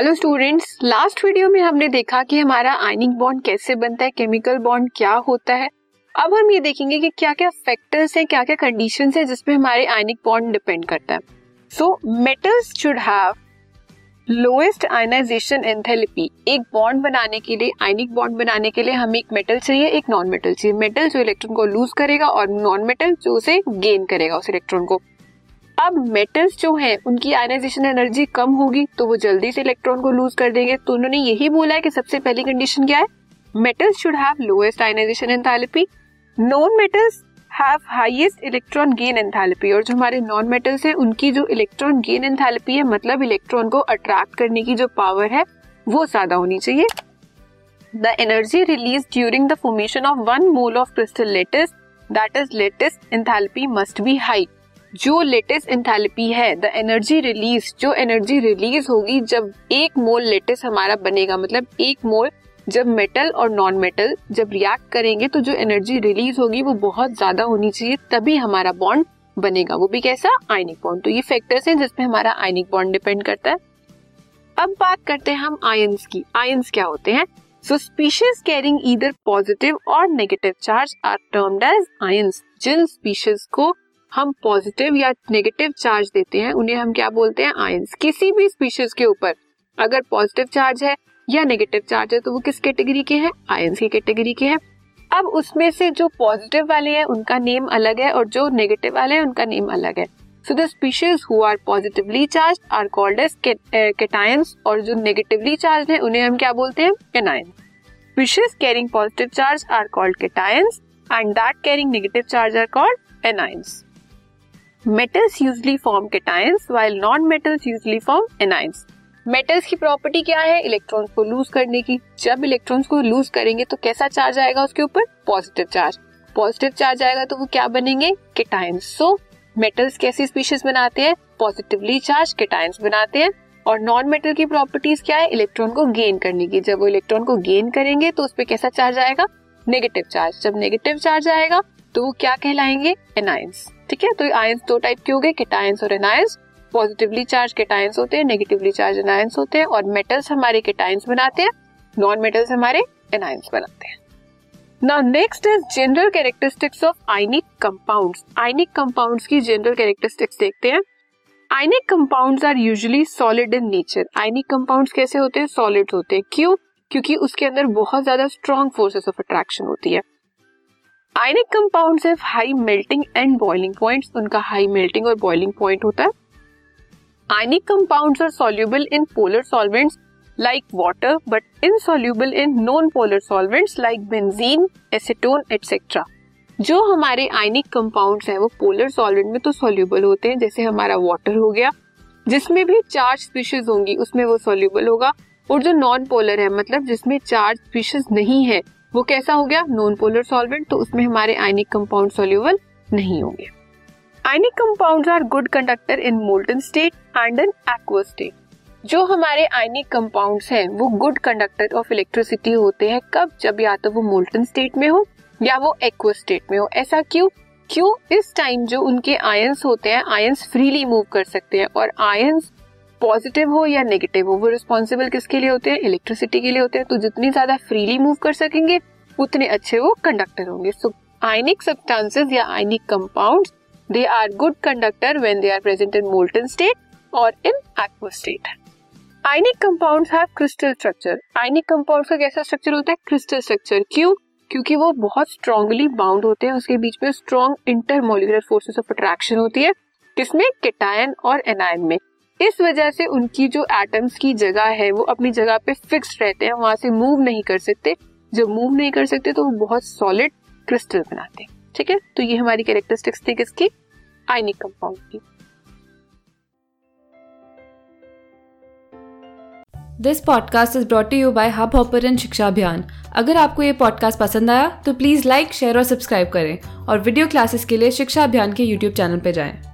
Hello students last video में हमने देखा कि हमारा आयनिक बॉन्ड कैसे बनता है केमिकल बॉन्ड क्या होता है। अब हम ये देखेंगे कि क्या क्या फैक्टर्स हैं क्या क्या कंडीशंस हैं जिसपे हमारे आयनिक बॉन्ड डिपेंड करता है। So metals should have lowest ionization enthalpy एक बॉन्ड बनाने के लिए आयनिक बॉन्ड बनाने के लिए हमें एक मेटल चाहिए, एक नॉन मेटल चाहिए। मेटल जो इलेक्ट्रॉन को लूज करेगा और नॉन मेटल जो उसे गेन करेगा उस इलेक्ट्रॉन को। अब मेटल्स जो हैं, उनकी आयनाइजेशन एनर्जी कम होगी तो वो जल्दी से इलेक्ट्रॉन को लूज कर देंगे। तो उन्होंने यही बोला है कि सबसे पहली कंडीशन क्या है? Metals should have lowest ionization enthalpy non metals have highest electron gain enthalpy और जो हमारे नॉन मेटल्स हैं, उनकी जो इलेक्ट्रॉन गेन एंथैल्पी है मतलब इलेक्ट्रॉन को अट्रैक्ट करने की जो पावर है, वो ज़्यादा होनी चाहिए। The energy release during the formation of one mole of crystal lattice that is lattice enthalpy must be high जो लेटेस्ट एंथैल्पी है द एनर्जी रिलीज़ जो एनर्जी रिलीज़ होगी जब एक मोल लेटेस्ट हमारा बनेगा मतलब एक मोल जब मेटल और नॉन मेटल जब रिएक्ट करेंगे तो जो एनर्जी रिलीज़ होगी वो बहुत ज़्यादा होनी चाहिए, तभी हमारा बॉन्ड बनेगा। वो भी कैसा? आयनिक बॉन्ड तो ये फैक्टर्स हैं जिसपे हमारा आयनिक बॉन्ड डिपेंड करता है। अब बात करते हैं हम आयंस की। आयंस क्या होते हैं? So species carrying either positive और negative charge are termed as ions Jin species को हम पॉजिटिव या नेगेटिव चार्ज देते हैं, उन्हें हम क्या बोलते हैं? आयंस किसी भी स्पीशीज के ऊपर अगर पॉजिटिव चार्ज है या नेगेटिव चार्ज है तो वो किस कैटेगरी के हैं? आयंस की कैटेगरी के हैं। अब उसमें से जो पॉजिटिव वाले हैं, उनका नेम अलग है और जो नेगेटिव वाले हैं, उनका नेम अलग है। So the species who are positively charged are called as cations और जो नेगेटिवली चार्ज है, उन्हें हम क्या बोलते हैं? Anions species carrying positive charge are called cations and that carrying negative charge are called anions metals usually form cations while non metals usually form anions metals की property क्या है? इलेक्ट्रॉन्स को लूज करने की। जब इलेक्ट्रॉन्स को loose करेंगे तो कैसा चार्ज आएगा उसके ऊपर? पॉजिटिव चार्ज पॉजिटिव चार्ज आएगा तो वो क्या बनेंगे? केटायंस सो मेटल्स कैसी स्पीशीज बनाते हैं? पॉजिटिवली चार्ज केटायंस बनाते हैं। और नॉन मेटल की प्रॉपर्टीज़ क्या है? इलेक्ट्रॉन को गेन करने की। जब वो इलेक्ट्रॉन को गेन करेंगे तो उस पर कैसा चार्ज आएगा? नेगेटिव चार्ज जब नेगेटिव चार्ज आएगा तो वो क्या कहलाएँगे? एनायंस ठीक है? तो आयंस दो टाइप के हो गए केटायंस और एनायंस पॉजिटिवली चार्ज केटायंस होते हैं नेगेटिवली चार्ज एनायंस होते हैं और मेटल्स हमारे केटायंस बनाते हैं नॉन मेटल्स हमारे एनायंस बनाते हैं. Now next is general characteristics of ionic compounds ionic compounds की जनरल कैरेक्टरिस्टिक्स देखते हैं. Ionic compounds are usually solid in nature ionic compounds कैसे होते हैं? सॉलिड होते हैं. क्यों? क्योंकि उसके अंदर बहुत ज़्यादा स्ट्रॉन्ग फोर्सेस ऑफ़ अट्रैक्शन होती है. Ionic compounds have high melting and boiling points उनका हाई मेल्टिंग और बॉइलिंग पॉइंट होता है। Ionic compounds are soluble in polar solvents like water but insoluble in non polar solvents like benzene acetone etcetera जो हमारे ionic compounds हैं, वो polar solvent में तो सॉल्युबल होते हैं, जैसे हमारा वाटर हो गया। जिसमें भी चार्ज स्पीशीज होंगी, उसमें वो सॉल्युबल होगा। और जो नॉन पोलर है मतलब जिसमें चार्ज स्पीशीज नहीं है वो कैसा हो गया? नॉन पोलर सॉल्वेंट तो उसमें हमारे आयनिक कंपाउंड सोल्यूबल नहीं होंगे। Ionic compounds are good conductor in molten state and in aqua state जो हमारे आयनिक कंपाउंड्स हैं, वो गुड कंडक्टर ऑफ़ इलेक्ट्रिसिटी होते हैं कब? जब या तो वो मोल्टन स्टेट में हो, या वो एक्वा स्टेट में हो। ऐसा क्यों? क्यों? इस टाइम जो उनके आयंस होते हैं आयंस फ्रीली मूव कर सकते हैं और आयंस पॉजिटिव हो या नेगेटिव हो, वो रिस्पॉन्सिबल किसके लिए होते हैं? इलेक्ट्रिसिटी के लिए होते हैं। तो जितनी ज़्यादा फ्रीली मूव कर सकेंगे, उतने अच्छे वो कंडक्टर होंगे। सो आयनिक सब्सटेंसेस या ionic compound they are good conductor when they are present in molten state और in aqua state ionic compound have crystal structure ionic compound का कैसा स्ट्रक्चर होता है? क्रिस्टल स्ट्रक्चर क्यों? क्योंकि वो बहुत स्ट्रांगली बाउंड होते हैं। उसके बीच में strong intermolecular forces of attraction होती है किसमें केटायन और एनायन में। इस वजह से उनकी जो एटम्स की जगह है, वो अपनी जगह पे फिक्स रहते हैं, वहाँ से मूव नहीं कर सकते। जब मूव नहीं कर सकते तो वो बहुत सॉलिड क्रिस्टल बनाते हैं। ठीक है? तो ये हमारी कैरेक्टरिस्टिक्स थी किसकी? आयनिक कंपाउंड की। This podcast is brought you by Hubhopper Shiksha Abhiyan अगर आपको ये पॉडकास्ट पसंद आया तो प्लीज़ लाइक शेयर और सब्सक्राइब करें। और वीडियो क्लासेस के लिए शिक्षा अभियान के यूट्यूब चैनल पर जाएँ।